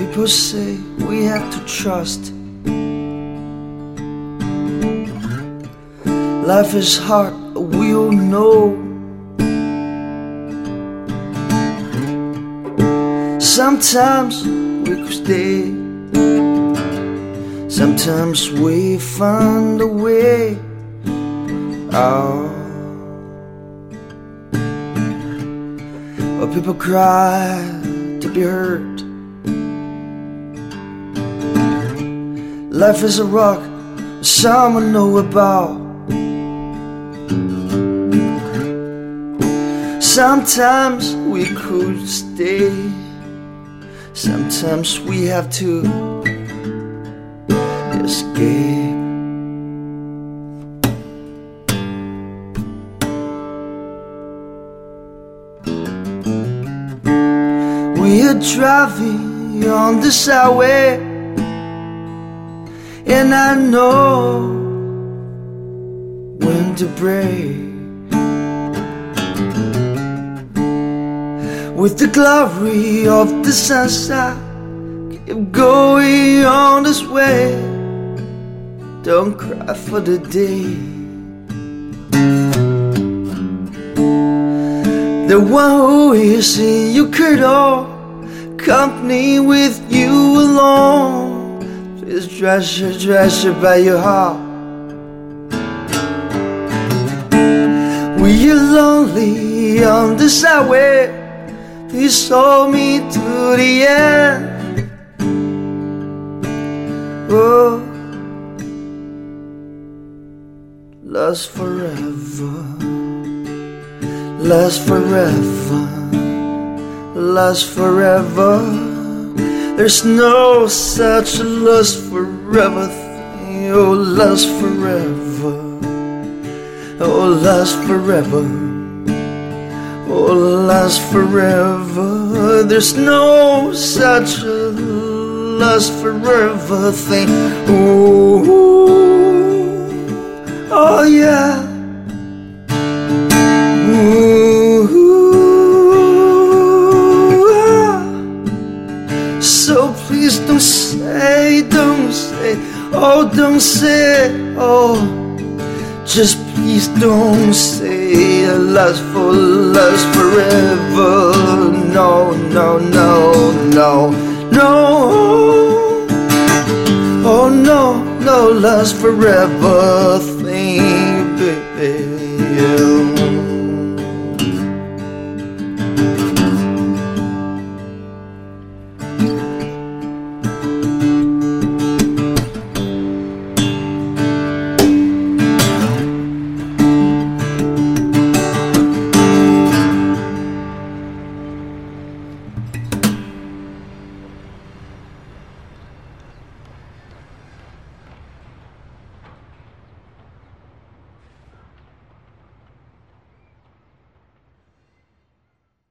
People say we have to trust. Life is hard, we all know. Sometimes we could stay. Sometimes we find a way out. But people cry to be heard. Life is a rock someone know about. Sometimes we could stay. Sometimes we have to escape. We are driving on this highway, and I know when to brake. With the glory of the sunset, keep going on this way. Don't cry for the day. The one who is in your cradle, company with you alone. Please treasure, treasure by your heart. We are lonely on this highway. Please hold me to the end. Oh, last forever, last forever, last forever. There's no such a last forever thing. Oh, last forever, oh, last forever. Oh, last forever. There's no such a last forever thing. Oh, oh yeah. Oh, don't say, oh. Just please don't say a last for last forever. No, no, no, no, no. Oh no, no last forever thing, baby.